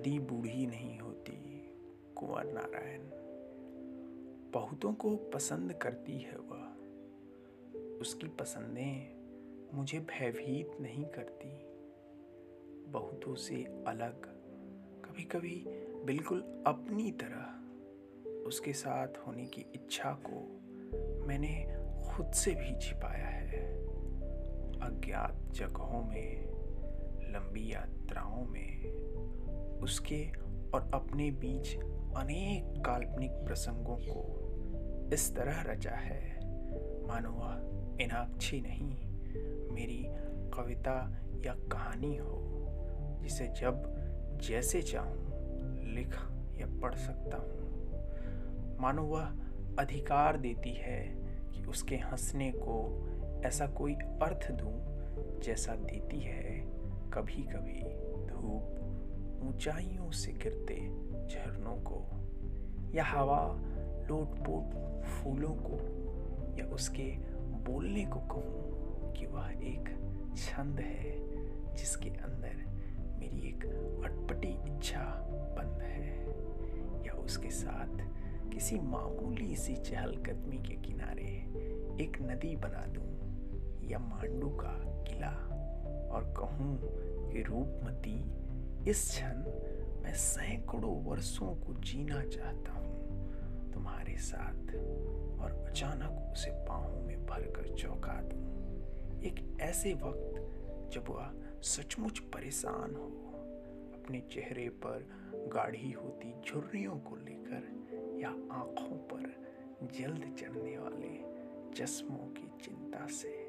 नदी बूढ़ी नहीं होती, कुंवर नारायण। बहुतों को पसंद करती है वह। उसकी पसंदें मुझे भयभीत नहीं करती। बहुतों से अलग कभी कभी बिल्कुल अपनी तरह उसके साथ होने की इच्छा को मैंने खुद से भी छिपाया है। अज्ञात जगहों में, लंबी यात्राओं में उसके और अपने बीच अनेक काल्पनिक प्रसंगों को इस तरह रचा है। मानो वह इनाक्षी नहीं, मेरी कविता या कहानी हो, जिसे जब जैसे चाहूँ, लिख या पढ़ सकता हूँ। मानो वह अधिकार देती है कि उसके हंसने को ऐसा कोई अर्थ दूँ, जैसा देती है कभी कभी धूप। ऊंचाइयों से गिरते झरनों को, या हवा लोटपोट फूलों को, या उसके बोलने को कहूँ कि वह एक छंद है जिसके अंदर मेरी एक अटपटी इच्छा बंद है, या उसके साथ किसी मामूली सी चहलकदमी के किनारे एक नदी बना दूँ, या मांडू का किला, और कहूँ कि रूपमती इस क्षण मैं सैकड़ों वर्षों को जीना चाहता हूँ, तुम्हारे साथ, और अचानक उसे पाँव में भर कर चौंका दूँ। एक ऐसे वक्त जब वह सचमुच परेशान हो, अपने चेहरे पर गाढ़ी होती झुर्रियों को लेकर या आँखों पर जल्द चढ़ने वाले चश्मों की चिंता से।